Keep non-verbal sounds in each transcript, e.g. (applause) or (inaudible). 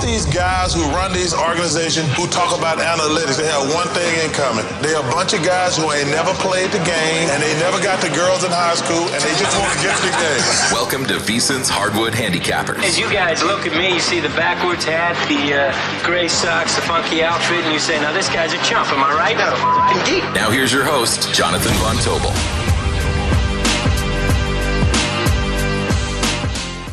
All these guys who run these organizations who talk about analytics, they have one thing in common. They're a bunch of guys who ain't never played the game and they never got the girls in high school and they just want to get the game. Welcome to VSiN's Hardwood Handicappers. As you guys look at me, you see the backwards hat, the uh, gray socks, the funky outfit, and you say, now this guy's a chump, am I right? No, geek. Now here's your host, Jonathan Von Tobel.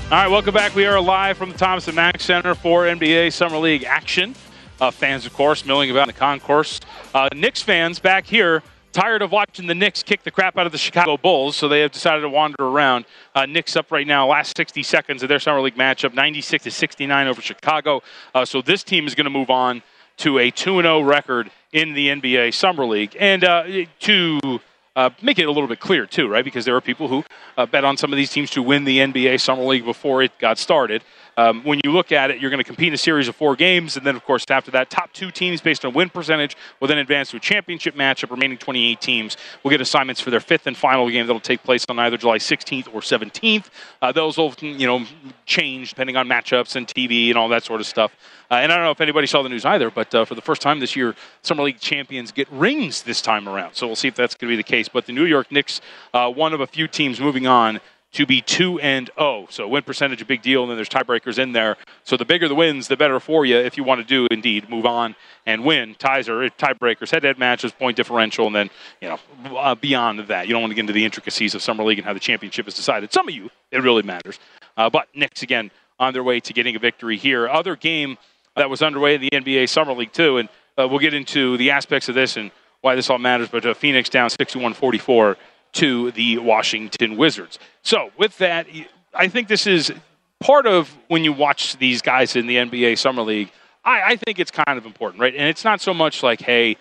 All right, welcome back. We are live from the Thomas and Mack Center for NBA Summer League action. Uh, fans, of course, milling about in the concourse. Uh, Knicks fans back here, tired of watching the Knicks kick the crap out of the Chicago Bulls, so they have decided to wander around. Uh, Knicks up right now, last 60 seconds of their Summer League matchup, 96 to 69 over Chicago. Uh, so this team is going to move on to a 2 0 record in the NBA Summer League. And uh, to uh, make it a little bit clear too, right? Because there are people who uh, bet on some of these teams to win the NBA Summer League before it got started. Um, when you look at it, you're going to compete in a series of four games, and then, of course, after that, top two teams based on win percentage will then advance to a championship matchup. Remaining 28 teams will get assignments for their fifth and final game that'll take place on either July 16th or 17th. Uh, those will, you know, change depending on matchups and TV and all that sort of stuff. Uh, and I don't know if anybody saw the news either, but uh, for the first time this year, Summer League champions get rings this time around. So we'll see if that's going to be the case. But the New York Knicks, uh, one of a few teams moving on to be 2 and 0. So win percentage a big deal, and then there's tiebreakers in there. So the bigger the wins, the better for you if you want to do indeed move on and win. Ties are tiebreakers, head-to-head matches, point differential, and then you know uh, beyond that, you don't want to get into the intricacies of summer league and how the championship is decided. Some of you, it really matters. Uh, but Knicks again on their way to getting a victory here. Other game that was underway in the NBA Summer League too, and uh, we'll get into the aspects of this and why this all matters. But uh, Phoenix down 61-44 to the Washington Wizards. So, with that, I think this is part of when you watch these guys in the NBA Summer League. I, I think it's kind of important, right? And it's not so much like, hey,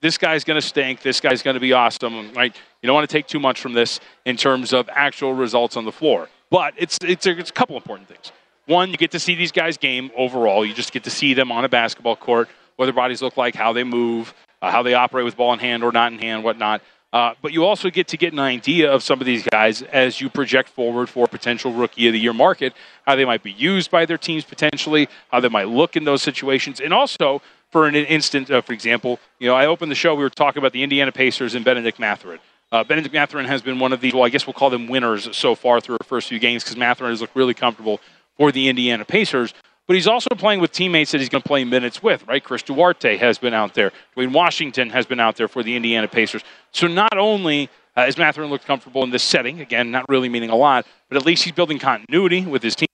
this guy's going to stink, this guy's going to be awesome, right? You don't want to take too much from this in terms of actual results on the floor. But it's, it's, a, it's a couple important things. One, you get to see these guys game overall. You just get to see them on a basketball court, what their bodies look like, how they move, uh, how they operate with ball in hand or not in hand, whatnot. Uh, but you also get to get an idea of some of these guys as you project forward for potential rookie of the year market, how they might be used by their teams potentially, how they might look in those situations, and also for an instant, uh, for example, you know, I opened the show. We were talking about the Indiana Pacers and Benedict Mathurin. Uh, Benedict Mathurin has been one of these. Well, I guess we'll call them winners so far through our first few games because Mathurin has looked really comfortable for the Indiana Pacers but he's also playing with teammates that he's going to play minutes with, right? Chris Duarte has been out there. Dwayne Washington has been out there for the Indiana Pacers. So not only uh, has Mathurin looked comfortable in this setting, again, not really meaning a lot, but at least he's building continuity with his team.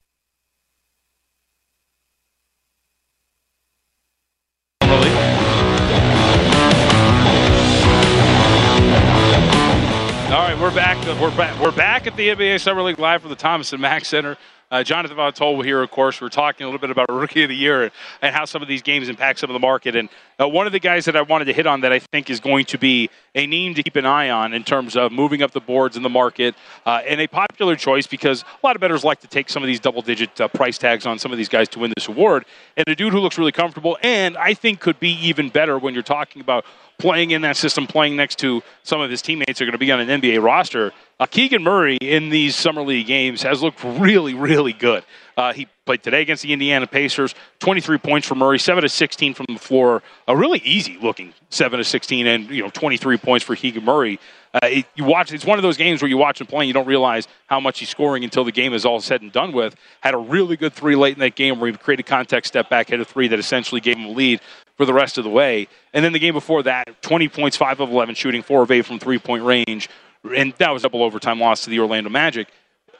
All right, we're back. We're back. We're back at the NBA Summer League live from the Thomas and Mack Center. Uh, Jonathan Von Tobel here, of course. We're talking a little bit about Rookie of the Year and, and how some of these games impact some of the market. And uh, one of the guys that I wanted to hit on that I think is going to be a name to keep an eye on in terms of moving up the boards in the market uh, and a popular choice because a lot of bettors like to take some of these double digit uh, price tags on some of these guys to win this award. And a dude who looks really comfortable and I think could be even better when you're talking about playing in that system, playing next to some of his teammates are going to be on an NBA roster. Uh, Keegan Murray in these summer league games has looked really, really good. Uh, he played today against the Indiana Pacers. 23 points for Murray, 7 to 16 from the floor. A really easy looking 7 to 16, and you know 23 points for Keegan Murray. Uh, it, you watch. It's one of those games where you watch him play, and you don't realize how much he's scoring until the game is all said and done with. Had a really good three late in that game where he created contact, step back, hit a three that essentially gave him a lead for the rest of the way. And then the game before that, 20 points, 5 of 11 shooting, 4 of 8 from three point range. And that was double overtime loss to the Orlando Magic.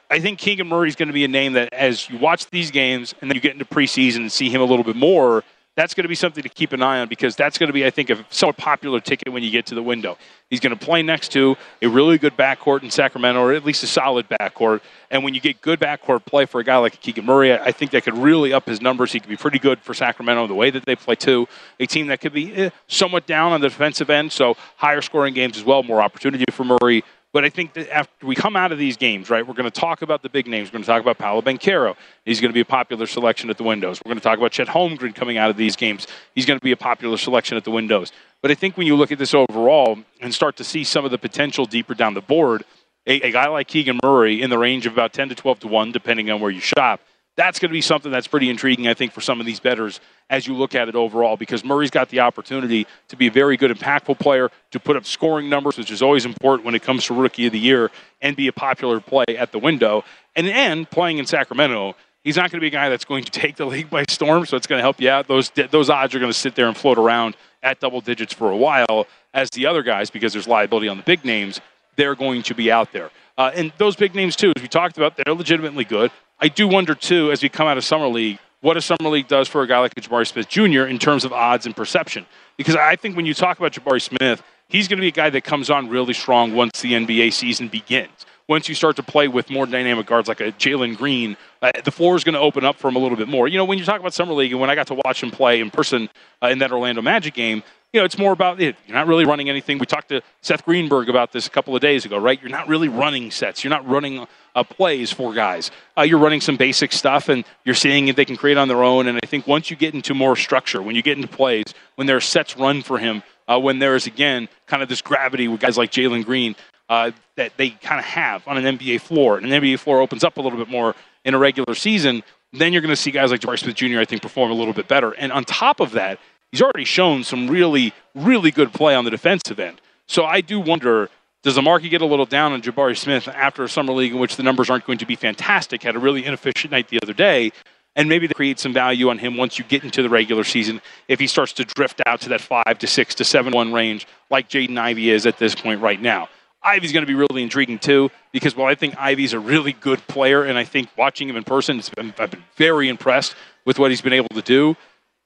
I think Keegan Murray is going to be a name that, as you watch these games and then you get into preseason and see him a little bit more, that's going to be something to keep an eye on because that's going to be, I think, a somewhat popular ticket when you get to the window. He's going to play next to a really good backcourt in Sacramento, or at least a solid backcourt. And when you get good backcourt play for a guy like Keegan Murray, I think that could really up his numbers. He could be pretty good for Sacramento the way that they play too. A team that could be eh, somewhat down on the defensive end, so higher scoring games as well, more opportunity for Murray. But I think that after we come out of these games, right, we're going to talk about the big names. We're going to talk about Paolo Banchero. He's going to be a popular selection at the windows. We're going to talk about Chet Holmgren coming out of these games. He's going to be a popular selection at the windows. But I think when you look at this overall and start to see some of the potential deeper down the board, a, a guy like Keegan Murray in the range of about 10 to 12 to 1, depending on where you shop, that's going to be something that's pretty intriguing, I think, for some of these betters as you look at it overall, because Murray's got the opportunity to be a very good, impactful player, to put up scoring numbers, which is always important when it comes to Rookie of the Year, and be a popular play at the window. And and playing in Sacramento, he's not going to be a guy that's going to take the league by storm, so it's going to help you out. Those those odds are going to sit there and float around at double digits for a while, as the other guys, because there's liability on the big names, they're going to be out there. Uh, and those big names too, as we talked about, they're legitimately good. I do wonder too, as we come out of summer league, what a summer league does for a guy like Jabari Smith Jr. in terms of odds and perception. Because I think when you talk about Jabari Smith, he's going to be a guy that comes on really strong once the NBA season begins. Once you start to play with more dynamic guards like a Jalen Green, uh, the floor is going to open up for him a little bit more. You know, when you talk about summer league, and when I got to watch him play in person uh, in that Orlando Magic game, you know, it's more about it. You're not really running anything. We talked to Seth Greenberg about this a couple of days ago, right? You're not really running sets. You're not running uh, plays for guys. Uh, you're running some basic stuff, and you're seeing if they can create on their own. And I think once you get into more structure, when you get into plays, when there are sets run for him, uh, when there is again kind of this gravity with guys like Jalen Green uh, that they kind of have on an NBA floor, and an NBA floor opens up a little bit more in a regular season, then you're going to see guys like Jabari Smith Jr. I think perform a little bit better. And on top of that he's already shown some really, really good play on the defensive end. So I do wonder does the market get a little down on Jabari Smith after a summer league in which the numbers aren't going to be fantastic? Had a really inefficient night the other day. And maybe they create some value on him once you get into the regular season if he starts to drift out to that 5 to 6 to 7 1 range like Jaden Ivey is at this point right now. Ivey's going to be really intriguing too because while I think Ivey's a really good player and I think watching him in person, been, I've been very impressed with what he's been able to do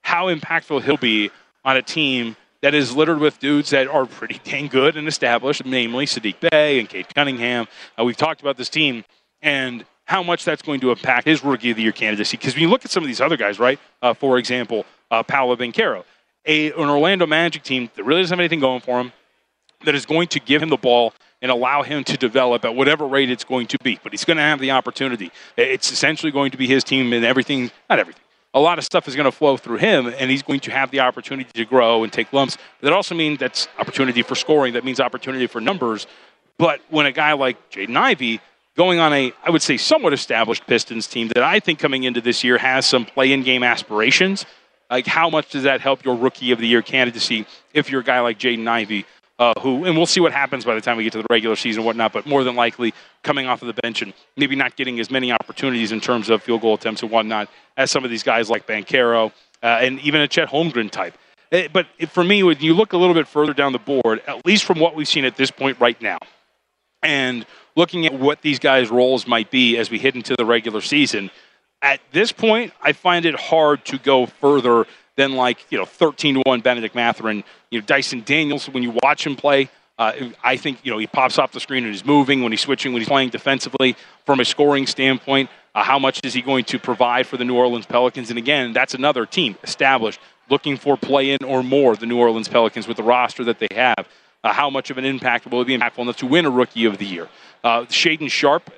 how impactful he'll be on a team that is littered with dudes that are pretty dang good and established, namely Saddiq Bey and Cade Cunningham. Uh, we've talked about this team and how much that's going to impact his rookie of the year candidacy. Because when you look at some of these other guys, right? Uh, for example, uh, Paolo Banchero, a, an Orlando Magic team that really doesn't have anything going for him, that is going to give him the ball and allow him to develop at whatever rate it's going to be. But he's going to have the opportunity. It's essentially going to be his team and everything, not everything, a lot of stuff is going to flow through him, and he's going to have the opportunity to grow and take lumps. That also means that's opportunity for scoring. That means opportunity for numbers. But when a guy like Jaden Ivey going on a, I would say, somewhat established Pistons team that I think coming into this year has some play-in game aspirations, like how much does that help your rookie of the year candidacy if you're a guy like Jaden Ivey uh, who, and we'll see what happens by the time we get to the regular season and whatnot, but more than likely coming off of the bench and maybe not getting as many opportunities in terms of field goal attempts and whatnot as some of these guys like Banchero uh, and even a Chet Holmgren type. It, eh, but for me, when you look a little bit further down the board, at least from what we've seen at this point right now, and looking at what these guys' roles might be as we hit into the regular season, at this point, I find it hard to go further than like you know 13 to one Benedict Mathurin. You know Dyson Daniels. When you watch him play, uh, I think you know he pops off the screen and he's moving when he's switching when he's playing defensively. From a scoring standpoint, uh, how much is he going to provide for the New Orleans Pelicans? And again, that's another team established looking for play in or more. The New Orleans Pelicans with the roster that they have. Uh, how much of an impact will it be impactful enough to win a Rookie of the Year? Uh, Shaedon Sharpe,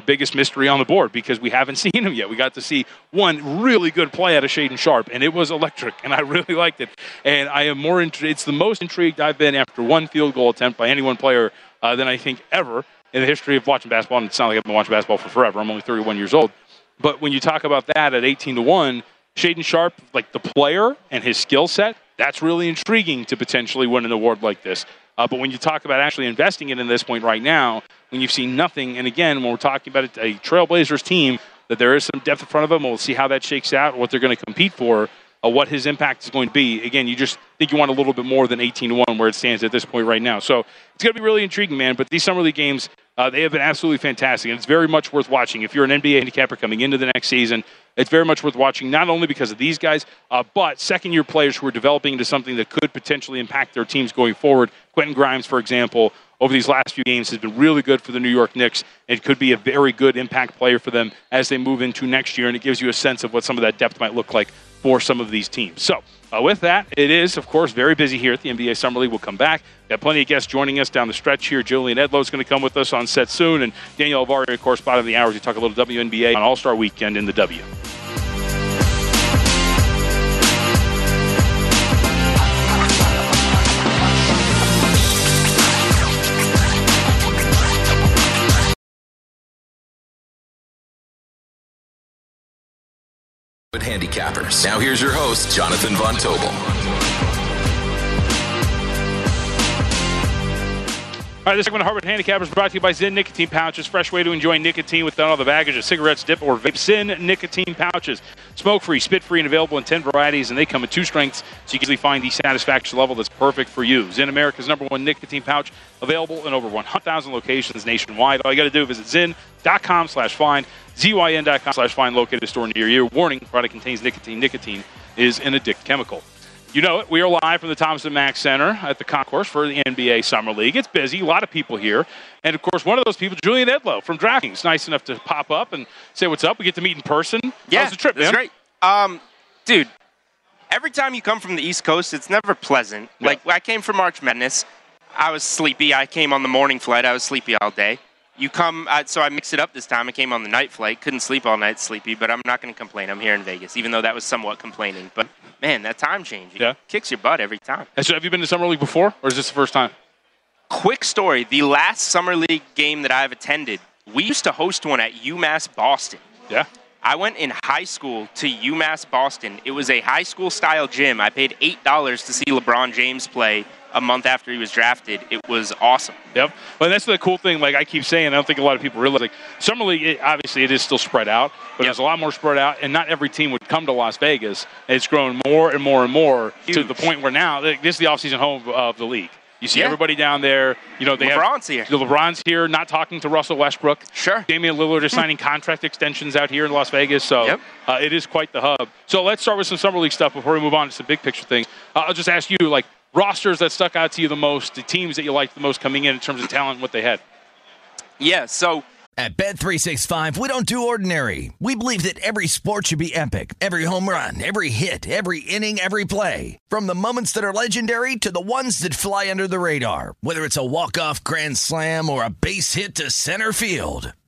the biggest mystery on the board because we haven't (laughs) seen him yet. We got to see one really good play out of Shaedon Sharpe, and it was electric, and I (laughs) really liked it. And I am more intrigued. It's the most intrigued I've been after one field goal attempt by any one player uh, than I think ever in the history of watching basketball. And it's not like I've been watching basketball for forever. I'm only 31 years old. But when you talk about that at 18 to 1, Shaedon Sharpe, like the player and his skill set, that's really intriguing to potentially win an award like this. Uh, but when you talk about actually investing it in this point right now, when you've seen nothing, and again, when we're talking about a, a Trailblazers team, that there is some depth in front of them, we'll see how that shakes out, what they're going to compete for, uh, what his impact is going to be. Again, you just think you want a little bit more than 18 to 1 where it stands at this point right now. So it's going to be really intriguing, man. But these Summer League games, uh, they have been absolutely fantastic, and it's very much worth watching. If you're an NBA handicapper coming into the next season, it's very much worth watching, not only because of these guys, uh, but second year players who are developing into something that could potentially impact their teams going forward. Quentin Grimes, for example, over these last few games has been really good for the New York Knicks. It could be a very good impact player for them as they move into next year, and it gives you a sense of what some of that depth might look like for some of these teams. So, uh, with that, it is, of course, very busy here at the NBA Summer League. We'll come back. We've got plenty of guests joining us down the stretch here. Julian Edlow is going to come with us on set soon, and Daniel Alvari, of course, bottom of the hour, We talk a little WNBA on All Star Weekend in the W. Handicappers. Now here's your host, Jonathan Von Tobel. All right, this segment of Hardwood Handicappers brought to you by Zyn Nicotine Pouches. Fresh way to enjoy nicotine without all the baggage of cigarettes, dip, or vape. Zyn Nicotine Pouches. Smoke free, spit free, and available in 10 varieties, and they come in two strengths, so you can easily find the satisfaction level that's perfect for you. Zyn America's number one nicotine pouch, available in over 100,000 locations nationwide. All you got to do is visit zyn.com slash find, zyn.com slash find, located a store near you. Warning, product contains nicotine. Nicotine is an addictive chemical. You know it. We are live from the Thomas and Mack Center at the concourse for the NBA Summer League. It's busy, a lot of people here. And of course, one of those people, Julian Edlow from DraftKings, nice enough to pop up and say what's up. We get to meet in person. Yeah, How's the trip, that's man? great. Um, dude, every time you come from the East Coast, it's never pleasant. Yeah. Like I came from March Madness, I was sleepy. I came on the morning flight. I was sleepy all day. You come, uh, so I mixed it up this time. I came on the night flight. Couldn't sleep all night, sleepy. But I'm not going to complain. I'm here in Vegas, even though that was somewhat complaining. But man, that time change, Yeah. kicks your butt every time. So have you been to Summer League before, or is this the first time? Quick story: the last summer league game that I've attended, we used to host one at UMass Boston. Yeah. I went in high school to UMass Boston. It was a high school style gym. I paid eight dollars to see LeBron James play a month after he was drafted. It was awesome. Yep. Well, that's the cool thing. Like I keep saying, I don't think a lot of people realize. Like Summer League, it, obviously, it is still spread out, but Yep. it's a lot more spread out, and not every team would come to Las Vegas. It's grown more and more and more to the point where now like, this is the offseason home of, of the league. You see Yeah. everybody down there. You know they LeBron's have, here. The LeBron's here, not talking to Russell Westbrook. Sure. Damian Lillard is signing contract extensions out here in Las Vegas, so Yep. uh, it is quite the hub. So let's start with some summer league stuff before we move on to some big picture things. Uh, I'll just ask you, like rosters that stuck out to you the most, the teams that you liked the most coming in in terms of talent, and what they had. Yeah, so At Bet365, we don't do ordinary. We believe that every sport should be epic. Every home run, every hit, every inning, every play. From the moments that are legendary to the ones that fly under the radar. Whether it's a walk-off grand slam or a base hit to center field.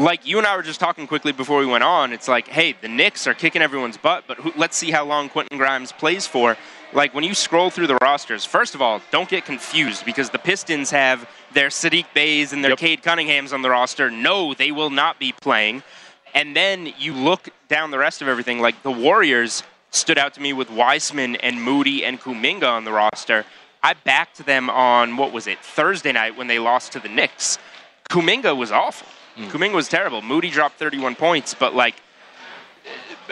Like you and I were just talking quickly before we went on, it's like, hey, the Knicks are kicking everyone's butt, but who, let's see how long Quentin Grimes plays for. Like when you scroll through the rosters, first of all, don't get confused because the Pistons have their Saddiq Beys and their Yep. Cade Cunninghams on the roster. No, they will not be playing. And then you look down the rest of everything, like the Warriors stood out to me with Wiseman and Moody and Kuminga on the roster. I backed them on what was it Thursday night when they lost to the Knicks. Kuminga was awful. Mm. Was terrible. Moody dropped 31 points, but like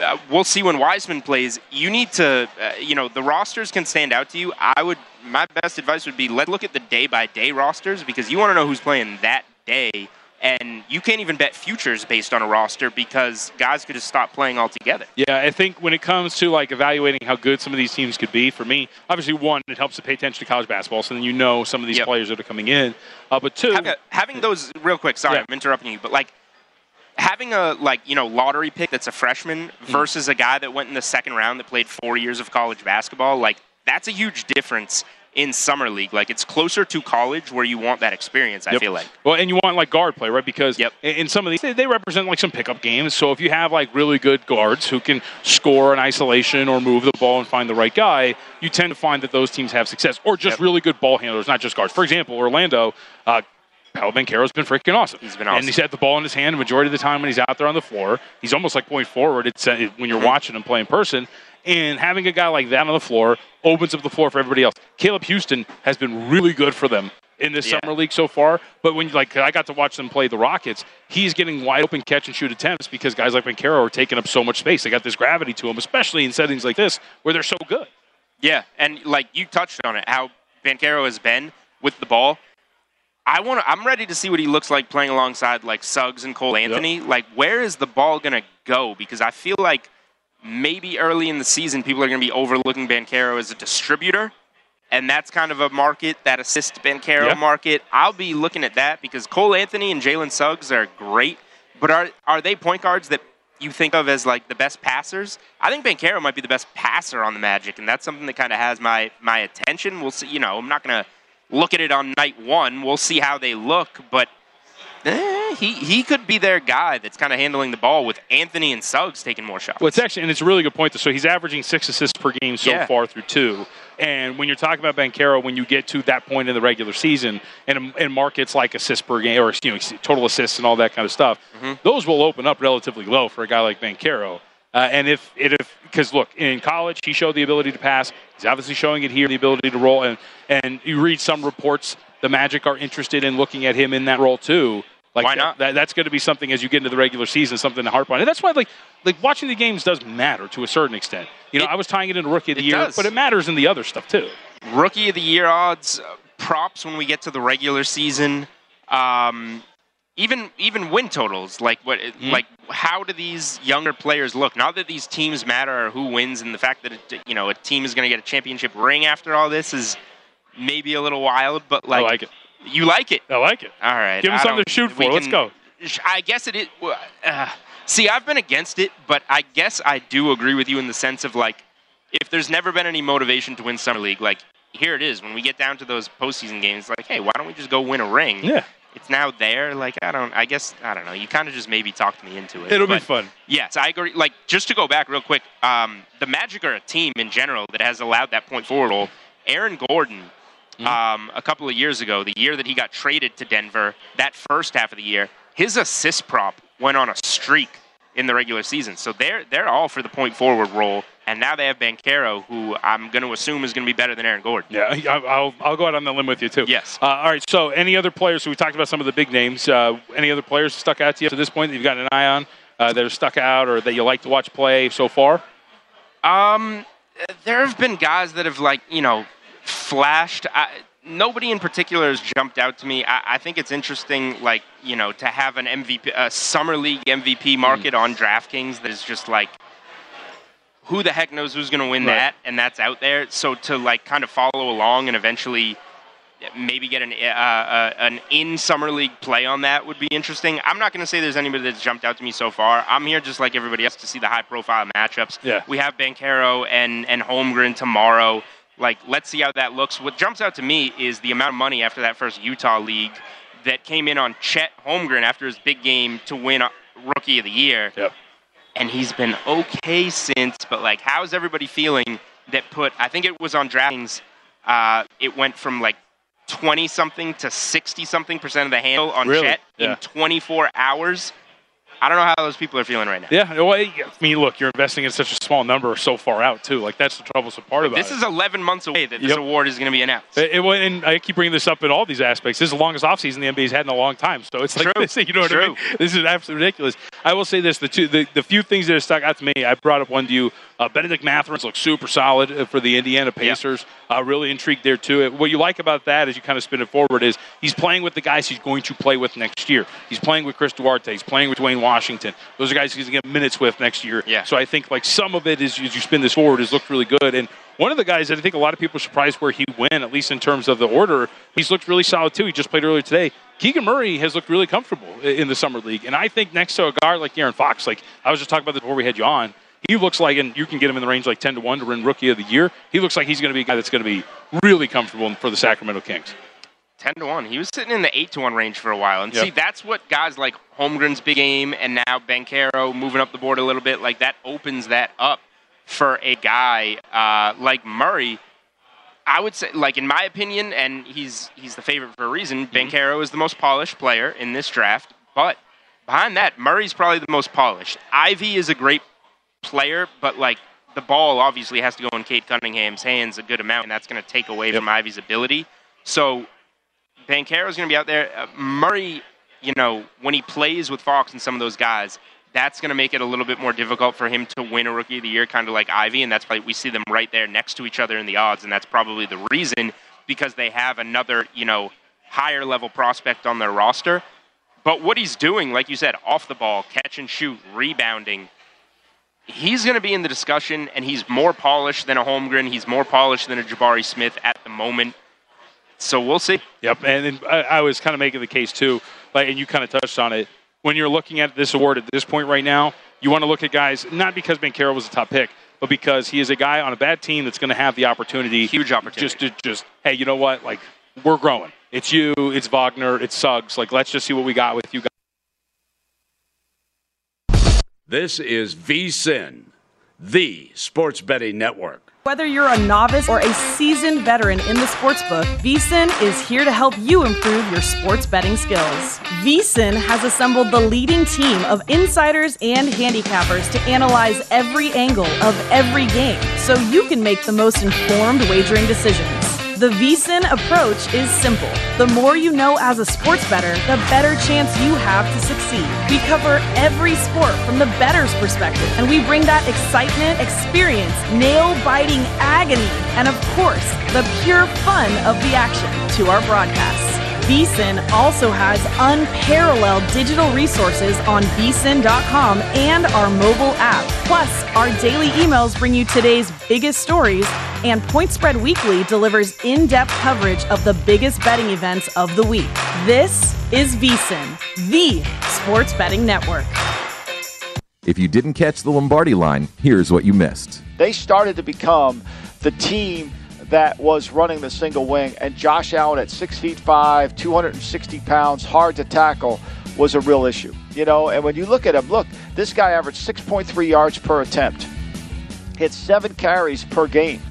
uh, we'll see when Wiseman plays. You need to, uh, you know, the rosters can stand out to you. I would, my best advice would be let look at the day by day rosters because you want to know who's playing that day and you can't even bet futures based on a roster because guys could just stop playing altogether. Yeah, I think when it comes to like evaluating how good some of these teams could be, for me, obviously one, it helps to pay attention to college basketball, so then you know some of these yep. players that are coming in. Uh, but two, having, having those real quick. Sorry, yeah. I'm interrupting you, but like having a like you know lottery pick that's a freshman mm. versus a guy that went in the second round that played four years of college basketball, like that's a huge difference in summer league. Like it's closer to college where you want that experience. I yep. feel like. Well, and you want like guard play, right? Because yep. in some of these, they represent like some pickup games. So if you have like really good guards who can score in isolation or move the ball and find the right guy, you tend to find that those teams have success. Or just yep. really good ball handlers, not just guards. For example, Orlando. Uh, Paolo Banchero's been freaking awesome. He's been awesome. And he's had the ball in his hand the majority of the time when he's out there on the floor. He's almost like point forward it's, uh, when you're mm-hmm. watching him play in person. And having a guy like that on the floor opens up the floor for everybody else. Caleb Houstan has been really good for them in this yeah. summer league so far. But when like I got to watch them play the Rockets, he's getting wide open catch and shoot attempts because guys like Banchero are taking up so much space. They got this gravity to them, especially in settings like this where they're so good. Yeah, and like you touched on it, how Banchero has been with the ball. I want I'm ready to see what he looks like playing alongside like Suggs and Cole Anthony. Yep. Like where is the ball going to go because I feel like maybe early in the season, people are going to be overlooking Banchero as a distributor. And that's kind of a market, that assist Banchero yeah. market. I'll be looking at that because Cole Anthony and Jalen Suggs are great. But are, are they point guards that you think of as like the best passers? I think Banchero might be the best passer on the Magic, and that's something that kind of has my, my attention. We'll see. You know, I'm not going to look at it on night one. We'll see how they look. But Eh, he he could be their guy that's kind of handling the ball with Anthony and Suggs taking more shots. Well, it's actually and it's a really good point. So he's averaging six assists per game so yeah. far through two. And when you're talking about Banchero, when you get to that point in the regular season, and in markets like assists per game or you know total assists and all that kind of stuff, mm-hmm. those will open up relatively low for a guy like Banchero. Uh, and if it if because look in college he showed the ability to pass, he's obviously showing it here the ability to roll. And and you read some reports the Magic are interested in looking at him in that role too. Like why not? That, that's going to be something as you get into the regular season, something to harp on. And that's why, like, like watching the games does matter to a certain extent. You know, it, I was tying it into rookie of the year, does. but it matters in the other stuff too. Rookie of the year odds, uh, props when we get to the regular season, um, even even win totals. Like what? Mm-hmm. Like how do these younger players look? Not that these teams matter or who wins, and the fact that it, you know a team is going to get a championship ring after all this is maybe a little wild, but like, I like it. You like it? I like it. All right. Give him something to shoot for. Can, Let's go. I guess it is. Uh, see, I've been against it, but I guess I do agree with you in the sense of like, if there's never been any motivation to win summer league, like here it is. When we get down to those postseason games, like, hey, why don't we just go win a ring? Yeah. It's now there. Like I don't. I guess I don't know. You kind of just maybe talked me into it. It'll be fun. Yes, I agree. Like just to go back real quick, um, the Magic are a team in general that has allowed that point forward. Aaron Gordon mm-hmm. um, a couple of years ago, the year that he got traded to Denver, that first half of the year, his assist prop went on a streak in the regular season. So they're they're all for the point forward role. And now they have Banchero, who I'm going to assume is going to be better than Aaron Gordon. Yeah, I'll, I'll go out on the limb with you, too. Yes. Uh, all right, so any other players? So we talked about some of the big names. Uh, any other players stuck out to you to this point that you've got an eye on uh, that are stuck out or that you like to watch play so far? Um, there have been guys that have, like, you know, flashed. I, nobody in particular has jumped out to me. I, I, think it's interesting, like you know, to have an MVP, a summer league MVP market mm. on DraftKings that is just like, who the heck knows who's going to win right. that, and that's out there. So to like kind of follow along and eventually maybe get an uh, uh, an in summer league play on that would be interesting. I'm not going to say there's anybody that's jumped out to me so far. I'm here just like everybody else to see the high profile matchups. Yeah. We have Banchero and and Holmgren tomorrow. Like, let's see how that looks. What jumps out to me is the amount of money after that first Utah league that came in on Chet Holmgren after his big game to win Rookie of the Year. Yep. And he's been okay since, but like, how's everybody feeling that put, I think it was on DraftKings, uh, it went from like 20 something to 60 something percent of the handle on really? Chet yeah. in 24 hours. I don't know how those people are feeling right now. Yeah, well, I mean, look, you're investing in such a small number so far out too. Like that's the troublesome part about it. This is 11 months away that this Yep. award is going to be announced. It, it- and I keep bringing this up in all these aspects. This is the longest offseason the NBA's had in a long time. So it's like this, (laughs) you know what I mean? This is absolutely ridiculous. I will say this: the two, the, the few things that have stuck out to me, I brought up one to you. Uh, Benedict Mathurin's looks super solid uh, for the Indiana Pacers. Uh, really intrigued there too. What you like about that, as you kind of spin it forward, is he's playing with the guys he's going to play with next year. He's playing with Chris Duarte. He's playing with Dwayne Washington. Those are guys he's going to get minutes with next year. Yeah. So I think like some of it is as you spin this forward has looked really good. And one of the guys that I think a lot of people are surprised where he went, at least in terms of the order, he's looked really solid too. He just played earlier today. Keegan Murray has looked really comfortable in the summer league, and I think next to a guard like Aaron Fox, like I was just talking about this before we had you on, he looks like, and you can get him in the range like ten to one to win Rookie of the Year. He looks like he's going to be a guy that's going to be really comfortable for the Sacramento Kings. 10 to 1. He was sitting in the 8 to 1 range for a while. And Yep. see, that's what guys like Holmgren's big game and now Banchero moving up the board a little bit, like that opens that up for a guy uh, like Murray. I would say, like in my opinion, and he's he's the favorite for a reason. Banchero is the most polished player in this draft, but behind that, Murray's probably the most polished. Ivey is a great player, but like the ball obviously has to go in Cade Cunningham's hands a good amount, and that's going to take away from Ivey's ability. So Banchero's going to be out there. Uh, Murray, you know, when he plays with Fox and some of those guys, that's going to make it a little bit more difficult for him to win a Rookie of the Year, kind of like Ivey, and that's why we see them right there next to each other in the odds, and that's probably the reason because they have another, you know, higher level prospect on their roster. But what he's doing, like you said, off the ball, catch and shoot, rebounding, he's going to be in the discussion, and he's more polished than a Holmgren. He's more polished than a Jabari Smith at the moment. So we'll see. Yep, and then I, I was kind of making the case too, like, and you kind of touched on it. When you're looking at this award at this point right now, you want to look at guys not because Banchero was a top pick, but because he is a guy on a bad team that's going to have the opportunity, huge opportunity, just to just hey, you know what? Like we're growing. It's you, it's Wagner, it's Suggs. Like let's just see what we got with you guys. This is VSIN, the sports betting network. Whether you're a novice or a seasoned veteran in the sports sportsbook, VSIN is here to help you improve your sports betting skills. VSIN has assembled the leading team of insiders and handicappers to analyze every angle of every game so you can make the most informed wagering decisions. The VSIN approach is simple. The more you know as a sports bettor, the better chance you have to succeed. We cover every sport from the bettor's perspective, and we bring that excitement, experience, nail biting agony, and of course, the pure fun of the action to our broadcasts. VSIN also has unparalleled digital resources on vsin.com and our mobile app. Plus, our daily emails bring you today's biggest stories, and Point Spread Weekly delivers in depth coverage of the biggest betting events of the week. This is VSIN, the sports betting network. If you didn't catch the Lombardi line, here's what you missed. They started to become the team that was running the single wing, and Josh Allen at six feet five, 260 pounds, hard to tackle, was a real issue. You know, and when you look at him, look, this guy averaged 6.3 yards per attempt, hit seven carries per game,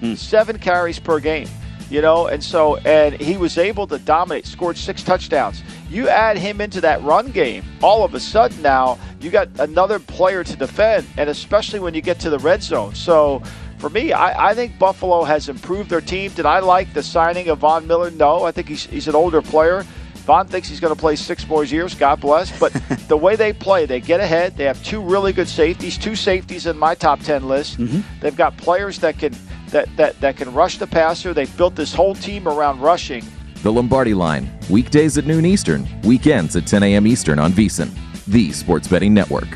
hmm. seven carries per game. You know, and so and he was able to dominate, scored six touchdowns. You add him into that run game, all of a sudden now you got another player to defend, and especially when you get to the red zone. So for me, I, I think Buffalo has improved their team. Did I like the signing of Von Miller? No, I think he's, he's an older player. Von thinks he's going to play six more years. God bless. But (laughs) the way they play, they get ahead. They have two really good safeties, two safeties in my top ten list. Mm-hmm. They've got players that can that, that that can rush the passer. They've built this whole team around rushing. The Lombardi line, weekdays at noon Eastern, weekends at 10 a.m. Eastern on VSIN, the sports betting network.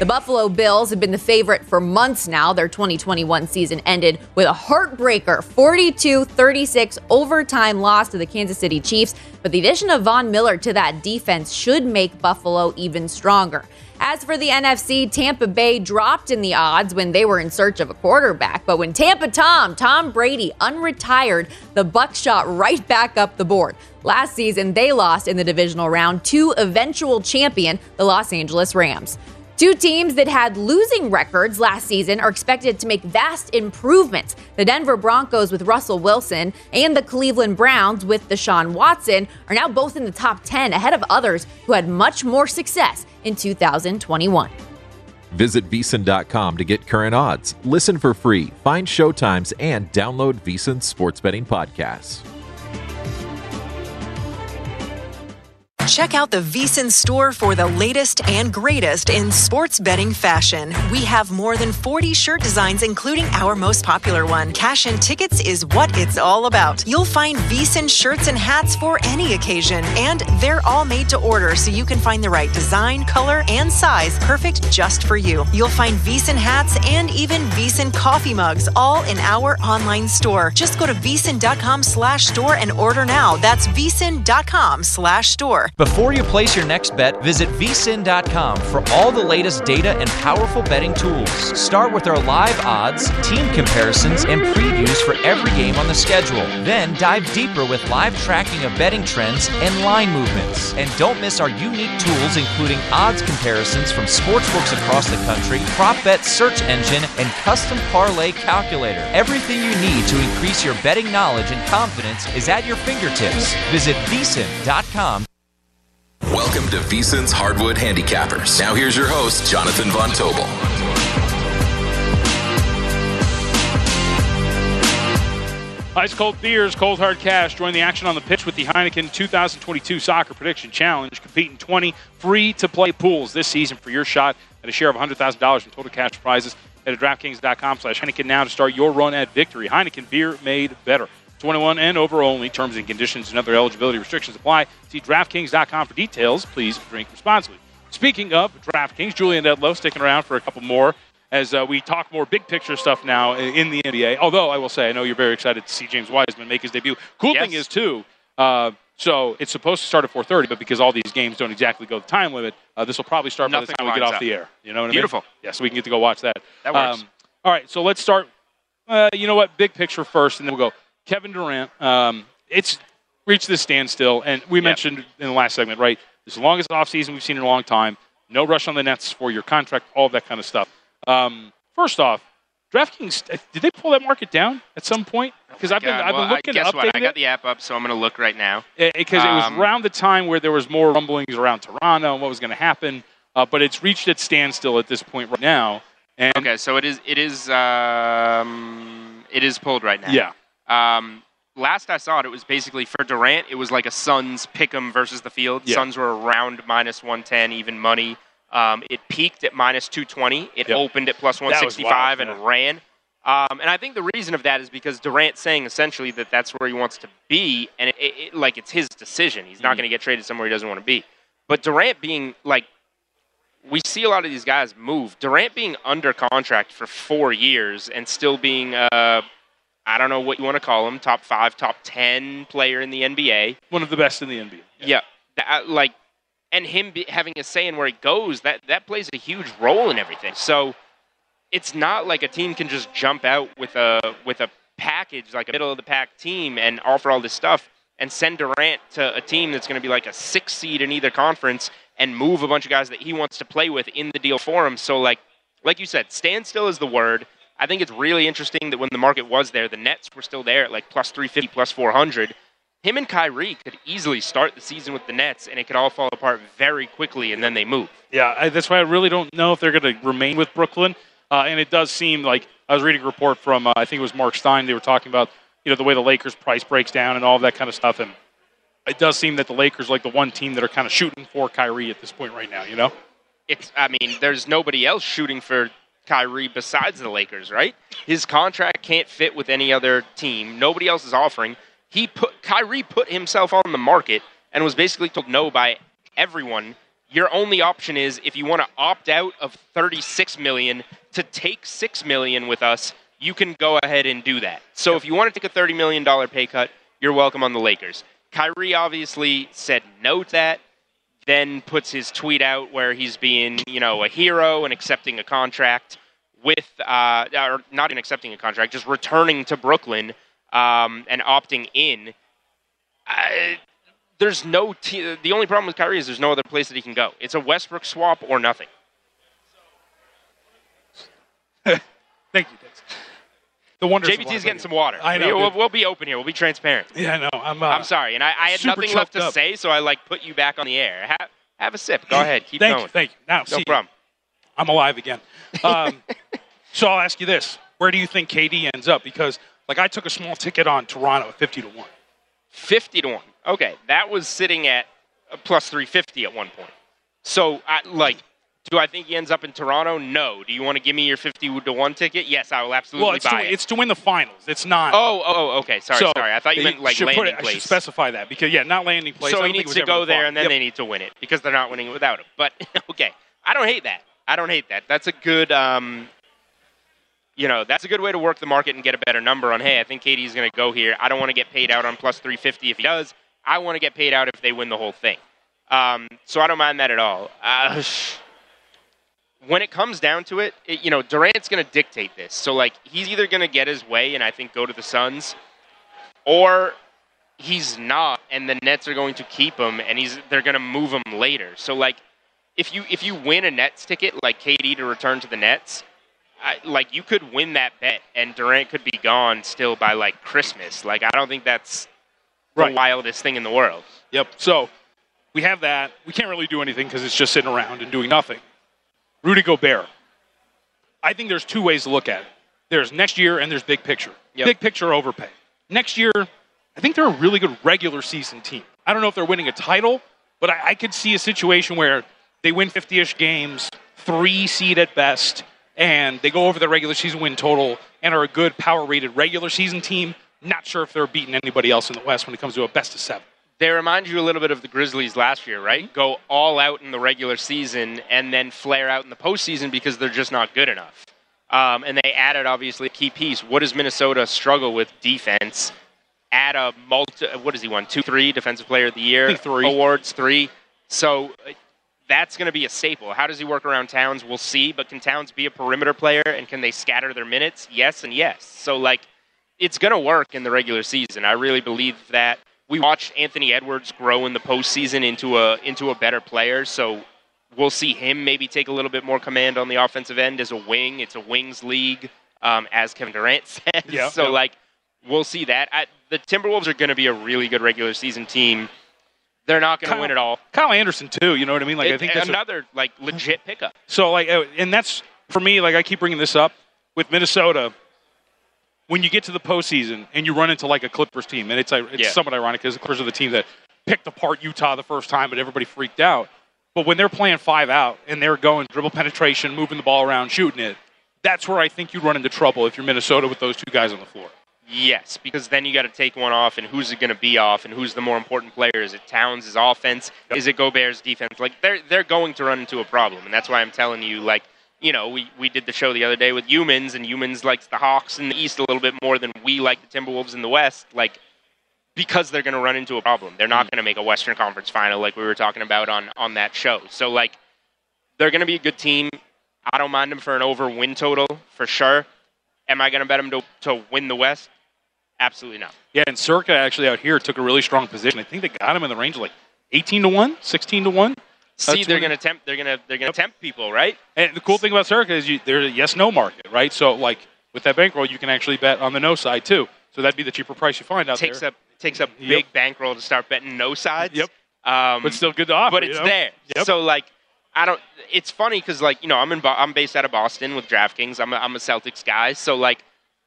The Buffalo Bills have been the favorite for months now. Their 2021 season ended with a heartbreaker 42 36 overtime loss to the Kansas City Chiefs. But the addition of Von Miller to that defense should make Buffalo even stronger. As for the NFC, Tampa Bay dropped in the odds when they were in search of a quarterback. But when Tampa Tom, Tom Brady, unretired, the Bucs shot right back up the board. Last season, they lost in the divisional round to eventual champion, the Los Angeles Rams. Two teams that had losing records last season are expected to make vast improvements. The Denver Broncos with Russell Wilson and the Cleveland Browns with Deshaun Watson are now both in the top 10 ahead of others who had much more success in 2021. Visit VSIN.com to get current odds, listen for free, find showtimes, and download VSIN sports betting podcasts. Check out the VSIN store for the latest and greatest in sports betting fashion. We have more than 40 shirt designs, including our most popular one. Cash and tickets is what it's all about. You'll find VSIN shirts and hats for any occasion, and they're all made to order so you can find the right design, color, and size perfect just for you. You'll find VSIN hats and even VSIN coffee mugs all in our online store. Just go to VSIN.com slash store and order now. That's VSIN.com slash store. Before you place your next bet, visit vsin.com for all the latest data and powerful betting tools. Start with our live odds, team comparisons, and previews for every game on the schedule. Then dive deeper with live tracking of betting trends and line movements. And don't miss our unique tools, including odds comparisons from sportsbooks across the country, prop bet search engine, and custom parlay calculator. Everything you need to increase your betting knowledge and confidence is at your fingertips. Visit vsin.com Welcome to VSIN's Hardwood Handicappers. Now here's your host, Jonathan Von Tobel. Ice cold beers, cold hard cash. Join the action on the pitch with the Heineken 2022 Soccer Prediction Challenge. Compete in 20 free to play pools this season for your shot at a share of $100,000 in total cash prizes. Head to DraftKings.com slash Heineken now to start your run at victory. Heineken beer made better. 21 and over only. Terms and conditions and other eligibility restrictions apply. See DraftKings.com for details. Please drink responsibly. Speaking of DraftKings, Julian Edlow sticking around for a couple more as uh, we talk more big picture stuff now in the NBA. Although I will say, I know you're very excited to see James Wiseman make his debut. Cool Yes. thing is too. Uh, so it's supposed to start at 4:30, but because all these games don't exactly go the time limit, uh, this will probably start by the time we get off up. the air. You know what I mean? Beautiful. Yeah, so we can get to go watch that. Um, That works. all right, so let's start. Uh, you know what? Big picture first, and then we'll go. Kevin Durant. Um, it's reached this standstill, and we mentioned in the last segment, right? This is the longest offseason we've seen in a long time. No rush on the Nets for your contract, all that kind of stuff. Um, first off, DraftKings, uh, did they pull that market down at some point? Because I've been, I've well, been looking guess what? I got it. the app up, so I'm going to look right now. Because it was Um, around the time where there was more rumblings around Toronto and what was going to happen, uh, but it's reached its standstill at this point right now. And okay, so it is it is um, it is pulled right now. Yeah. Um, last I saw it, it was basically for Durant. It was like a Suns pick'em versus the field. Yeah. Suns were around minus 110, even money. Um, it peaked at minus 220. It Yep. opened at plus That was 165 wild, and ran. Um, and I think the reason of that is because Durant's saying essentially that that's where he wants to be, and it, it, it- like it's his decision. He's not Mhm. going to get traded somewhere he doesn't want to be. But Durant being like we see a lot of these guys move. Durant being under contract for four years and still being, uh, I don't know what you want to call him, top five, top ten player in the NBA. one of the best in the NBA. Yeah, that, uh, like, and him be, having a say in where he goes, that that plays a huge role in everything. So it's not like a team can just jump out with a with a package like a middle of the pack team and offer all this stuff and send Durant to a team that's going to be like a six seed in either conference and move a bunch of guys that he wants to play with in the deal for him. So like like you said, standstill is the word. I think it's really interesting that when the market was there, the Nets were still there at like plus 350, plus 400. Him and Kyrie could easily start the season with the Nets, and it could all fall apart very quickly, and then they move. Yeah, I, that's why I really don't know if they're going to remain with Brooklyn. Uh, and it does seem like I was reading a report from uh, I think it was Mark Stein. They were talking about you know the way the Lakers price breaks down and all that kind of stuff. And it does seem that the Lakers are like the one team that are kind of shooting for Kyrie at this point right now. You know? It's, I mean, there's nobody else shooting for Kyrie besides the Lakers, right? His contract can't fit with any other team. Nobody else is offering. He put Kyrie put himself on the market and was basically told no by everyone. Your only option is if you want to opt out of 36 million to take 6 million with us, you can go ahead and do that. So if you want to take a 30 million dollar pay cut, you're welcome on the Lakers. Kyrie obviously said no to that then puts his tweet out where he's being, you know, a hero and accepting a contract with, uh, or not even accepting a contract, just returning to Brooklyn um, and opting in. I, there's no te- the only problem with Kyrie is there's no other place that he can go. It's a Westbrook swap or nothing. (laughs) Thank you. The wonders. of JVT's live getting some water. I know. We'll, we'll be open here. We'll be transparent. Yeah, I know. I'm. Uh, I'm sorry, and I, I had nothing left to up. say, so I like put you back on the air. Have, have a sip. Go (clears throat) ahead. Keep thank going. you. Thank you. Now, no problem. I'm alive again. Um, (laughs) so I'll ask you this: Where do you think KD ends up? Because like I took a small ticket on Toronto at 50 to one. 50 to 1. Okay, that was sitting at a plus 350 at one point. So, I, like, do I think he ends up in Toronto? No. Do you want to give me your 50 to 1 ticket? Yes, I will absolutely Well, it's buy to, it. it's to win the finals. It's not. Oh, oh, oh, okay. Sorry, So, sorry. I thought you meant like landing it, I place. should specify that because yeah, not landing place. I so he needs to go there, and then Yep. they need to win it because they're not winning it without him. But (laughs) okay, I don't hate that. I don't hate that. That's a good, um, you know, that's a good way to work the market and get a better number on. Hey, I think KD's going to go here. I don't want to get paid out on plus 350 if he does. I want to get paid out if they win the whole thing. Um, so I don't mind that at all. Uh, (sighs) when it comes down to it, it you know, Durant's going to dictate this. So like, he's either going to get his way and I think go to the Suns, or he's not, and the Nets are going to keep him, and he's they're going to move him later. So like, if you if you win a Nets ticket like KD to return to the Nets, I, like you could win that bet, and Durant could be gone still by like Christmas. Like I don't think that's the wildest thing in the world. Yep. So we have that. We can't really do anything because it's just sitting around and doing nothing. Rudy Gobert. I think there's two ways to look at it. There's next year and there's big picture. Big picture overpay. Next year, I think they're a really good regular season team. I don't know if they're winning a title, but I, I could see a situation where they win 50-ish games, three seed at best, and they go over the regular season win total and are a good power-rated regular season team. Not sure if they're beating anybody else in the West when it comes to a best of seven. They remind you a little bit of the Grizzlies last year, right? Go all out in the regular season and then flare out in the postseason because they're just not good enough. Um, and they added obviously a key piece. What does Minnesota struggle with defense? Add a multi. What does he won? Two, three defensive player of the year three. awards, three. So that's going to be a staple. How does he work around Towns? We'll see. But can Towns be a perimeter player and can they scatter their minutes? Yes and yes. So like, it's going to work in the regular season. I really believe that. We watched Anthony Edwards grow in the postseason into a into a better player. So we'll see him maybe take a little bit more command on the offensive end as a wing. It's a wings league, um, as Kevin Durant (laughs) said. So like, we'll see that. I, the Timberwolves are going to be a really good regular season team. They're not going to win it all. Kyle Anderson too. You know what I mean? Like I think that's a- another like legit pickup. So like, uh, and that's for me. Like I keep bringing this up with Minnesota. When you get to the postseason and you run into like a Clippers team, and it's uh, it's Yeah. somewhat ironic because the Clippers are the team that picked apart Utah the first time, but everybody freaked out. But when they're playing five out and they're going dribble penetration, moving the ball around, shooting it, that's where I think you'd run into trouble if you're Minnesota with those two guys on the floor. Yes, because then you got to take one off, and who's it going to be off, and who's the more important player? Is it Towns' offense? Is it Gobert's defense? Like they're they're going to run into a problem, and that's why I'm telling you, like you know, we we did the show the other day with Youmans, and Youmans likes the Hawks in the East a little bit more than we like the Timberwolves in the West, like because they're going to run into a problem. They're not mm. going to make a Western Conference final like we were talking about on on that show. So like they're going to be a good team. I don't mind them for an over win total for sure. Am I going to bet them to to win the West? Absolutely not. Yeah, and Circa actually out here took a really strong position. I think they got him in the range of like 18 to 1, 16 to 1. See, That's they're going to tempt. They're going to they're going to tempt people, right? And the cool thing about Circa is you, there's a yes no market, right? So like with that bankroll, you can actually bet on the no side too. So that'd be the cheaper price you find out takes there. a takes a big bankroll to start betting no sides. Yep. Um, But still good to offer, But you it's know? there. Yep. So like, I don't. It's funny because like you know I'm in I'm based out of Boston with DraftKings. I'm a, I'm a Celtics guy. So like.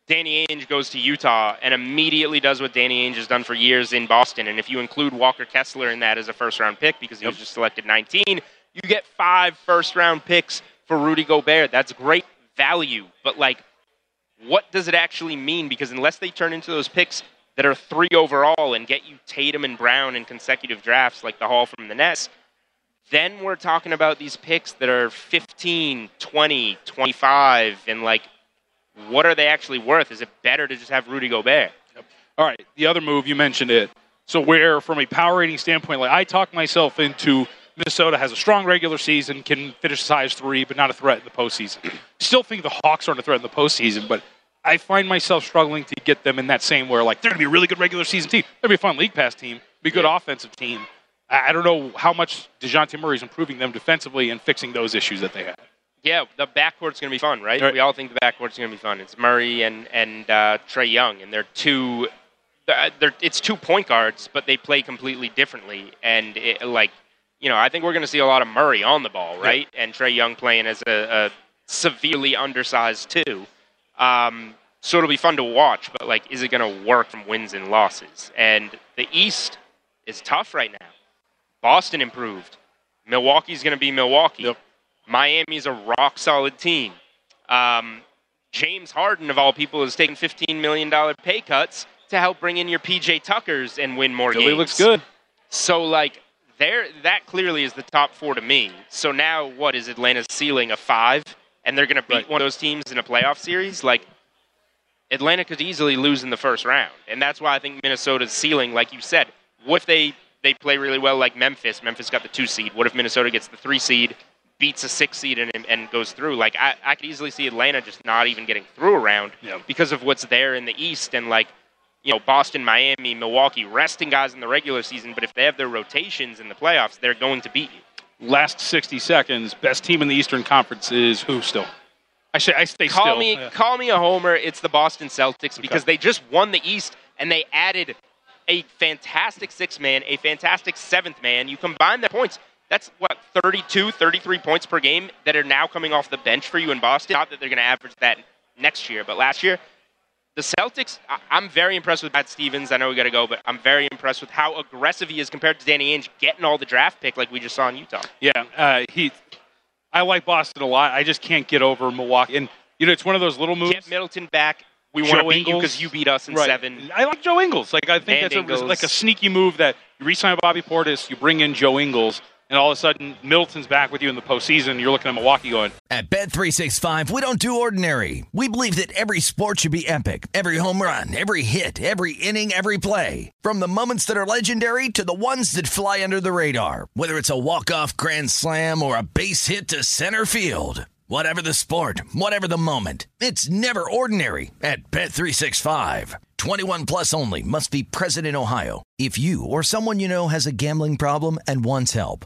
Danny Ainge goes to Utah and immediately does what Danny Ainge has done for years in Boston. And if you include Walker Kessler in that as a first round pick because he was just selected 19, you get five first round picks for Rudy Gobert. That's great value. But like, what does it actually mean? Because unless they turn into those picks that are three overall and get you Tatum and Brown in consecutive drafts, like the haul from the Nets, then we're talking about these picks that are 15, 20, 25, and like, what are they actually worth? Is it better to just have Rudy Gobert? All right, the other move you mentioned it. So where, from a power rating standpoint, like I talked myself into Minnesota has a strong regular season, can finish size three, but not a threat in the postseason. Still think the Hawks aren't a threat in the postseason, but I find myself struggling to get them in that same where like they're going to be a really good regular season team. They're going to be a fun league pass team, be a good offensive team. I I don't know how much Dejounte Murray is improving them defensively and fixing those issues that they have. Yeah, the backcourt's going to be fun, right? Right. We all think the backcourt's going to be fun. It's Murray and and uh, Trae Young, and they're two. They're, it's two point guards, but they play completely differently. And it, like, you know, I think we're going to see a lot of Murray on the ball, right? And Trae Young playing as a, a severely undersized two. Um, so it'll be fun to watch, but like, is it going to work from wins and losses? And the East is tough right now. Boston improved. Milwaukee's going to be Milwaukee. Miami's a rock solid team. Um, James Harden, of all people, has taken $15 million pay cuts to help bring in your PJ Tuckers and win more Philly games. looks good. So, like, there, that clearly is the top four to me. So now, what is Atlanta's ceiling a five, and they're going to beat one of those teams in a playoff series? Like, Atlanta could easily lose in the first round, and that's why I think Minnesota's ceiling, like you said, what if they they play really well like Memphis? Memphis got the two seed. What if Minnesota gets the three seed, beats a six seed, and, and goes through? Like I, I could easily see Atlanta just not even getting through a round because of what's there in the East and like you know Boston, Miami, Milwaukee resting guys in the regular season, but if they have their rotations in the playoffs, they're going to beat you. Last 60 seconds. Best team in the Eastern Conference is who still? I say I stay call still. me Yeah. call me a homer. It's the Boston Celtics because they just won the East and they added a fantastic six man, a fantastic seventh man. You combine their points. That's what 32, 33 points per game that are now coming off the bench for you in Boston. Not that they're going to average that next year, but last year the Celtics. I- I'm very impressed with Matt Stevens. I know we got to go, but I'm very impressed with how aggressive he is compared to Danny Ainge getting all the draft pick like we just saw in Utah. Yeah, uh, he. I like Boston a lot. I just can't get over Milwaukee. And you know, it's one of those little moves. Get Middleton back. We want to beat you because you beat us in Right. seven. I like Joe Ingles. Like I think And that's a, like a sneaky move that you re-sign Bobby Portis, you bring in Joe Ingles, and all of a sudden Middleton's back with you in the postseason. You're looking at Milwaukee going, At Bet365, we don't do ordinary. We believe that every sport should be epic. Every home run, every hit, every inning, every play. From the moments that are legendary to the ones that fly under the radar. Whether it's a walk-off grand slam or a base hit to center field. Whatever the sport, whatever the moment, it's never ordinary at Bet365. 21 plus only must be present in Ohio. If you or someone you know has a gambling problem and wants help,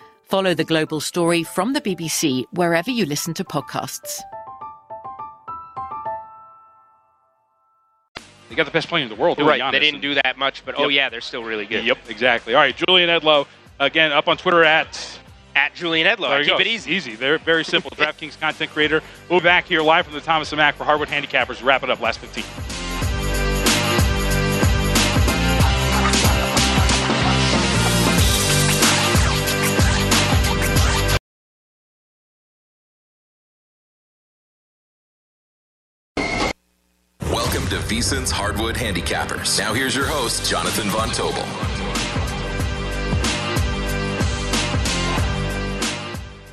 Follow The Global Story from the BBC wherever you listen to podcasts. they got the best player in the world. doing Right, they didn't do that much, but oh yeah, they're still really good. Yep, exactly. All right, Julian Edlow again up on Twitter at at Julian Edlow. There I keep go. it easy. Easy. They're very simple. (laughs) DraftKings content creator. We'll be back here live from the Thomas and Mack for Hardwood Handicappers. Wrap it up. Last 15. Welcome Hardwood Handicappers. Now here's your host, Jonathan Von Tobel.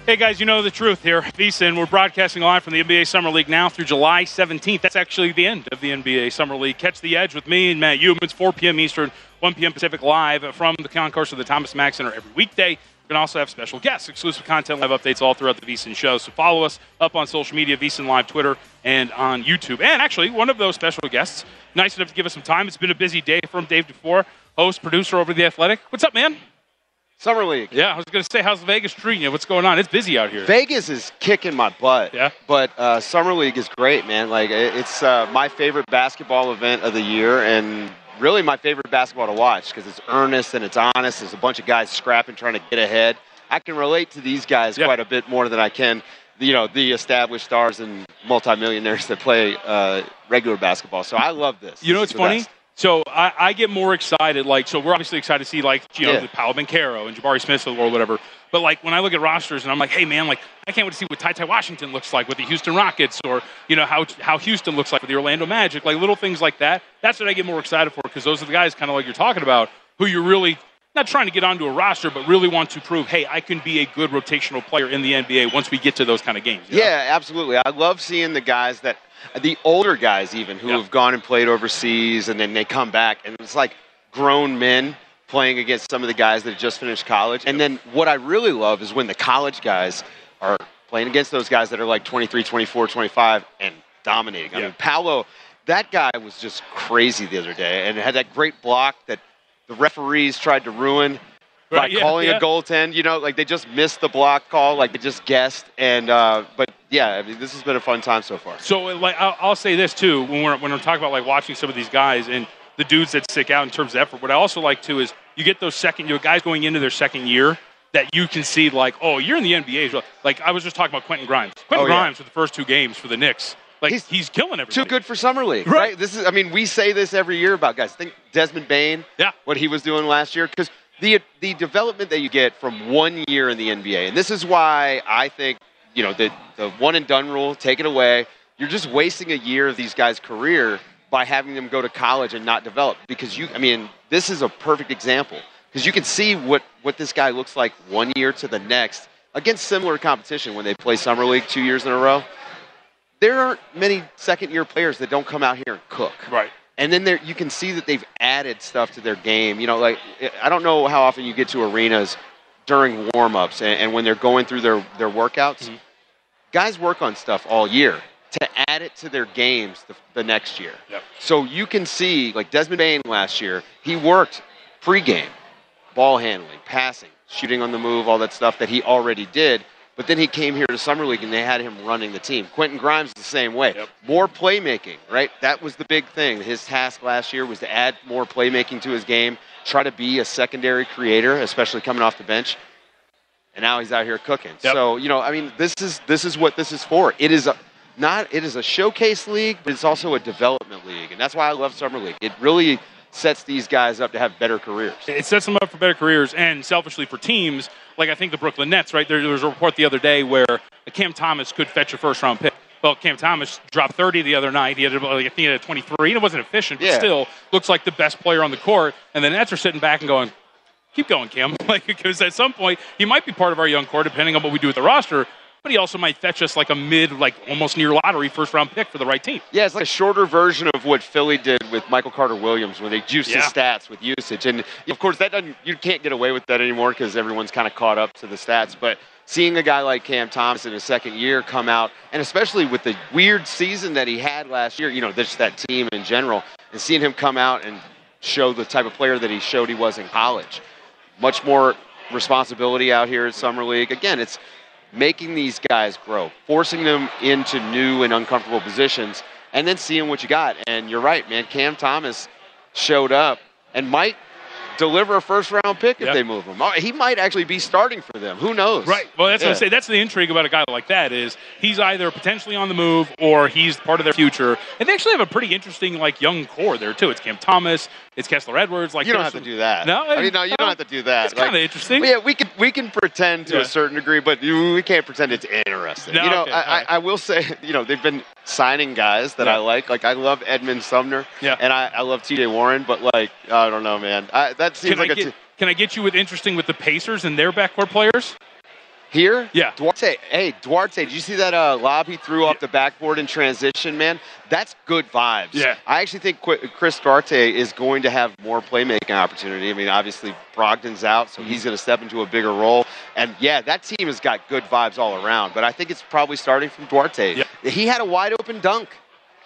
Hey guys, you know the truth here. VSiN, we're broadcasting live from the NBA Summer League now through July 17th. That's actually the end of the NBA Summer League. Catch the edge with me and Matt Youmans, 4 p.m. Eastern, 1 p.m. Pacific, live from the concourse of the Thomas Mack Center every weekday. Going to also have special guests, exclusive content, live updates all throughout the VSiN show. So follow us up on social media, VSiN Live, Twitter, and on YouTube. And actually, one of those special guests, nice enough to give us some time. It's been a busy day from Dave DuFour, host, producer over The Athletic. What's up, man? Summer League. Yeah, I was going to say, how's Vegas treating you? What's going on? It's busy out here. Vegas is kicking my butt. Yeah. But uh, Summer League is great, man. Like it's uh, my favorite basketball event of the year, and really my favorite basketball to watch because it's earnest and it's honest. There's a bunch of guys scrapping, trying to get ahead. I can relate to these guys quite a bit more than I can, you know, the established stars and multimillionaires that play uh, regular basketball. So I love this. You know This what's funny? best. So I, I get more excited. Like, so we're obviously excited to see like you know Yeah. the Paolo Banchero and Jabari Smith of the world, whatever. But like when I look at rosters and I'm like, hey man, like I can't wait to see what Ty Ty Washington looks like with the Houston Rockets, or you know how how Houstan looks like with the Orlando Magic, like little things like that. That's what I get more excited for because those are the guys, kind of like you're talking about, who you're really not trying to get onto a roster, but really want to prove, hey, I can be a good rotational player in the NBA once we get to those kind of games. you know? Yeah, absolutely. I love seeing the guys that, the older guys even, who have gone and played overseas and then they come back, and it's like grown men playing against some of the guys that have just finished college. And then what I really love is when the college guys are playing against those guys that are like 23, 24, 25 and dominating. I mean, Paolo, that guy was just crazy the other day and had that great block that the referees tried to ruin by Right, yeah, calling yeah. a goaltend. You know, like they just missed the block call, like they just guessed. And uh, but yeah, I mean, this has been a fun time so far. So, like, I'll, I'll say this too when we're when we're talking about like watching some of these guys and the dudes that stick out in terms of effort. What I also like too is you get those second year guys going into their second year that you can see like, oh, you're in the NBA. as well. Like I was just talking about Quentin Grimes. Quentin Oh, yeah. Grimes for the first two games for the Knicks. Like he's, killing everybody. Too good for summer league, right. This is. I mean, we say this every year about guys. Think Desmond Bane. Yeah. What he was doing last year, because the the development that you get from one year in the NBA, and this is why I think you know the the one and done rule. Take it away. You're just wasting a year of these guys' career by having them go to college and not develop. Because you, I mean, this is a perfect example. Because you can see what what this guy looks like one year to the next against similar competition when they play summer league two years in a row there aren't many second year players that don't come out here and cook. Right. And then there, you can see that they've added stuff to their game. You know, like I don't know how often you get to arenas during warm ups and, and when they're going through their, their workouts. Mm-hmm. Guys work on stuff all year to add it to their games the, the next year. Yep. So you can see, like Desmond Bane last year, he worked pregame, ball handling, passing, shooting on the move, all that stuff that he already did. But then he came here to Summer League and they had him running the team. Quentin Grimes the same way. More playmaking, right? That was the big thing. His task last year was to add more playmaking to his game, try to be a secondary creator, especially coming off the bench. And now he's out here cooking. So, you know, I mean, this is this is what this is for. It is a not it is a showcase league, but it's also a development league. And that's why I love Summer League. It really sets these guys up to have better careers. It sets them up for better careers and selfishly for teams. Like I think the Brooklyn Nets, right? There, there was a report the other day where Cam Thomas could fetch a first round pick. Well, Cam Thomas dropped 30 the other night. He had, like, I think he had a 23, and it wasn't efficient, but Yeah. still looks like the best player on the court. And the Nets are sitting back and going, keep going, Cam. (laughs) Like, because at some point, he might be part of our young core, depending on what we do with the roster, but he also might fetch us like a mid, like almost near lottery first round pick for the right team. Yeah, it's like a shorter version of what Philly did with Michael Carter Williams when they juiced Yeah. his stats with usage. And of course, that doesn't you can't get away with that anymore because everyone's kind of caught up to the stats. But seeing a guy like Cam Thomas in his second year come out, and especially with the weird season that he had last year, you know, just that team in general, and seeing him come out and show the type of player that he showed he was in college, much more responsibility out here at summer league. Again, it's making these guys grow, forcing them into new and uncomfortable positions, and then seeing what you got. And you're right, man. Cam Thomas showed up and might deliver a first round pick if Yeah. they move him. Oh, He might actually be starting for them. Who knows? Right. Well, that's what Yeah. I say. That's the intrigue about a guy like that is he's either potentially on the move or he's part of their future. And they actually have a pretty interesting like young core there too. It's Cam Thomas, it's Kessler Edwards. Like you don't have to do that. No, I mean, no, you don't have to do that. It's kinda interesting. Yeah, we can we can pretend to Yeah. a certain degree, but we can't pretend it's interesting. No, you know, okay, I, right. I, I will say, (laughs) you know, they've been signing guys that I like. Like I love Edmund Sumner, Yeah. and I, I love T.J. Warren, but like I don't know, man. I, that seems Can like I a get t- can I get you with interesting with the Pacers and their backcourt players? Here? Yeah. Duarte. Hey, Duarte, did you see that uh, lob he threw off the backboard in transition, man? That's good vibes. Yeah. I actually think Chris Duarte is going to have more playmaking opportunity. I mean, obviously, Brogdon's out, so he's going to step into a bigger role. And yeah, that team has got good vibes all around, but I think it's probably starting from Duarte. He had a wide open dunk,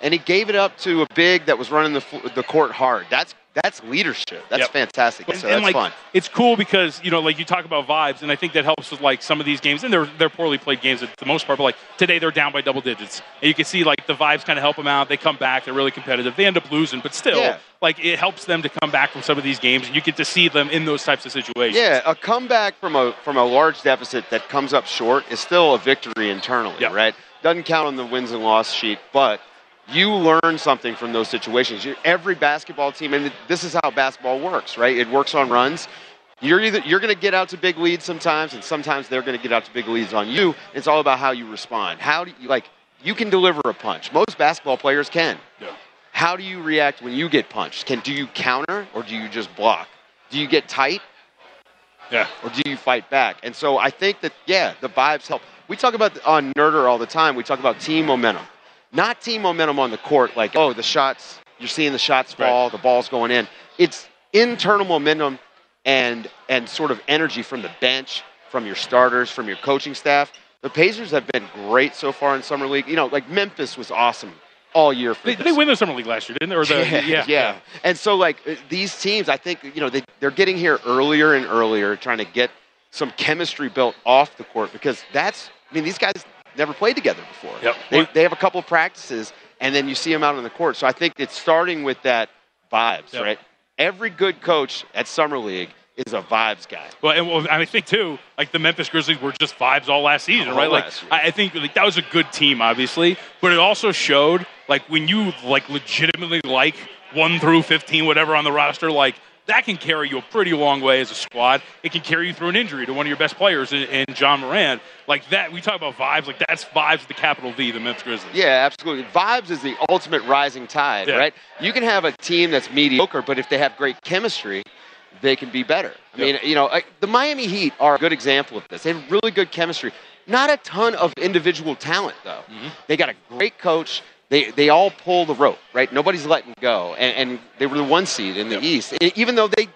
and he gave it up to a big that was running the, the court hard. That's that's leadership. That's Yep. fantastic. And, so and, that's like, fun. It's cool because you know, like you talk about vibes, and I think that helps with like some of these games, and they're they're poorly played games at the most part. But like today, they're down by double digits, and you can see like the vibes kind of help them out. They come back, they're really competitive. They end up losing, but still, Yeah. like it helps them to come back from some of these games, and you get to see them in those types of situations. Yeah, a comeback from a from a large deficit that comes up short is still a victory internally, right? Doesn't count on the wins and loss sheet, but you learn something from those situations. You, every basketball team, and this is how basketball works, right? It works on runs. You're either you're going to get out to big leads sometimes, and sometimes they're going to get out to big leads on you. It's all about how you respond. How do you like? You can deliver a punch. Most basketball players can. Yeah. How do you react when you get punched? Can do you counter or do you just block? Do you get tight Yeah. Or do you fight back? And so I think that, yeah, the vibes help. We talk about on Nerder all the time, we talk about team momentum. Not team momentum on the court, like, oh, the shots, you're seeing the shots fall, the ball's going in. It's internal momentum and and sort of energy from the bench, from your starters, from your coaching staff. The Pacers have been great so far in summer league. You know, like Memphis was awesome all year. For They, they win the summer league last year, didn't they? Or the, (laughs) yeah, yeah, And so, like uh, these teams, I think you know they, they're getting here earlier and earlier, trying to get some chemistry built off the court because that's. I mean, these guys never played together before. Yep. They, they have a couple of practices, and then you see them out on the court. So I think it's starting with that vibes, Yep. right? Every good coach at summer league is a vibes guy. Well, and well, I think too, like the Memphis Grizzlies were just vibes all last season, All right? Like. I, I think like, that was a good team, obviously, but it also showed like when you like legitimately like one through fifteen, whatever on the roster, like that can carry you a pretty long way as a squad. It can carry you through an injury to one of your best players in, in Ja Morant. Like that, we talk about vibes. Like that's vibes with the capital V, the Memphis Grizzlies. Yeah, absolutely. Vibes is the ultimate rising tide, Yeah. right? You can have a team that's mediocre, but if they have great chemistry, they can be better. I mean, you know, like, the Miami Heat are a good example of this. They have really good chemistry. Not a ton of individual talent, though. Mm-hmm. They got a great coach. They, they all pull the rope, right? Nobody's letting go. And, and they were the one seed in the East, E- even though they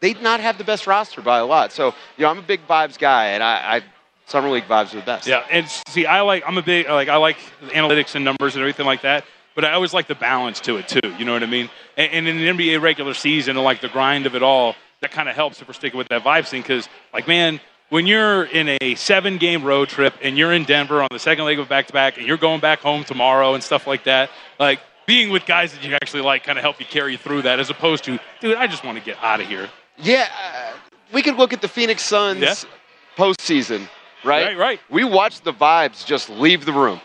they did not have the best roster by a lot. So, you know, I'm a big vibes guy, and I, I summer league vibes are the best. Yeah, and see, I like I'm a big like I like analytics and numbers and everything like that. But I always like the balance to it too. You know what I mean? And, and in an NBA regular season, and like the grind of it all, that kind of helps if we're sticking with that vibe thing. Because like, man, when you're in a seven-game road trip and you're in Denver on the second leg of back-to-back, and you're going back home tomorrow and stuff like that, like being with guys that you actually like kind of help you carry through that, as opposed to, dude, I just want to get out of here. Yeah, uh, we could look at the Phoenix Suns Yeah. postseason, right? Right, right. We watched the vibes just leave the room.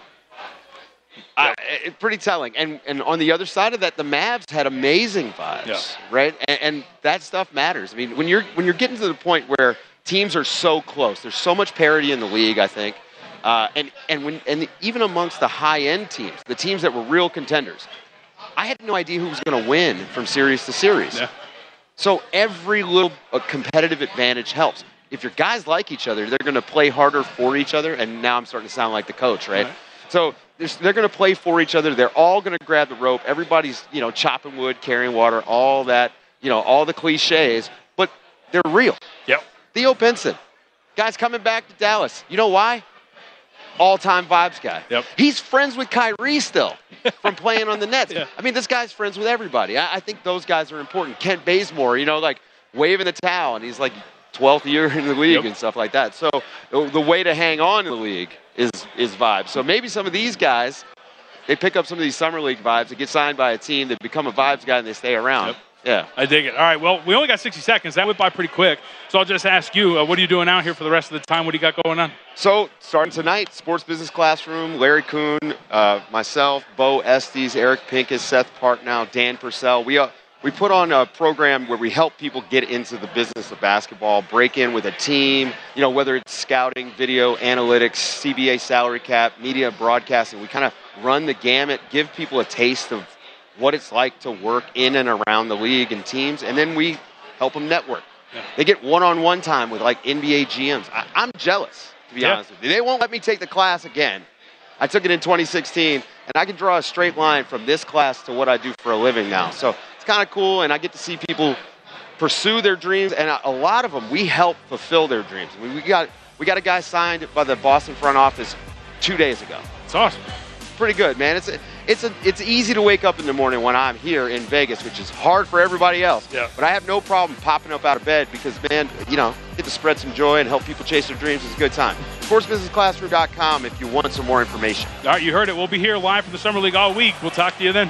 Uh, it's pretty telling. And and on the other side of that, the Mavs had amazing vibes, Yeah. right? And, and that stuff matters. I mean, when you're when you're getting to the point where teams are so close, there's so much parity in the league. I think, uh, and and when and even amongst the high end teams, the teams that were real contenders, I had no idea who was going to win from series to series. Yeah. So every little uh, competitive advantage helps. If your guys like each other, they're going to play harder for each other. And now I'm starting to sound like the coach, right? So they're going to play for each other. They're all going to grab the rope. Everybody's, you know, chopping wood, carrying water, all that, you know, all the cliches, but they're real. Yep. Theo Pinson, guys coming back to Dallas. You know why? All-time vibes guy. Yep. He's friends with Kyrie still from (laughs) playing on the Nets. I mean, this guy's friends with everybody. I, I think those guys are important. Kent Bazemore, you know, like waving the towel, and he's like 12th year in the league and stuff like that. So the, the way to hang on in the league is is vibes. So maybe some of these guys, they pick up some of these summer league vibes, they get signed by a team, they become a vibes guy, and they stay around. Yeah. I dig it. All right. Well, we only got 60 seconds. That went by pretty quick. So I'll just ask you, uh, what are you doing out here for the rest of the time? What do you got going on? So, starting tonight, Sports Business Classroom, Larry Coon, uh, myself, Bo Estes, Eric Pincus, Seth Partnow, Dan Purcell. We, uh, we put on a program where we help people get into the business of basketball, break in with a team, you know, whether it's scouting, video, analytics, CBA salary cap, media, broadcasting. We kind of run the gamut, give people a taste of what it's like to work in and around the league and teams, and then we help them network. They get one-on-one time with like NBA GMs. I, I'm jealous, to be Yeah. honest with you. They won't let me take the class again. I took it in 2016, and I can draw a straight line from this class to what I do for a living now. So it's kind of cool, and I get to see people pursue their dreams, and a, lot of them we help fulfill their dreams. I mean, we got we got a guy signed by the Boston front office two days ago. It's awesome. Pretty good, man. It's it's a, it's easy to wake up in the morning when I'm here in Vegas, which is hard for everybody else. Yeah. But I have no problem popping up out of bed because, man, you know, get to spread some joy and help people chase their dreams. It's a good time. SportsBusinessClassroom.com if you want some more information. All right, you heard it. We'll be here live from the Summer League all week. We'll talk to you then.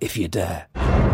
if you dare.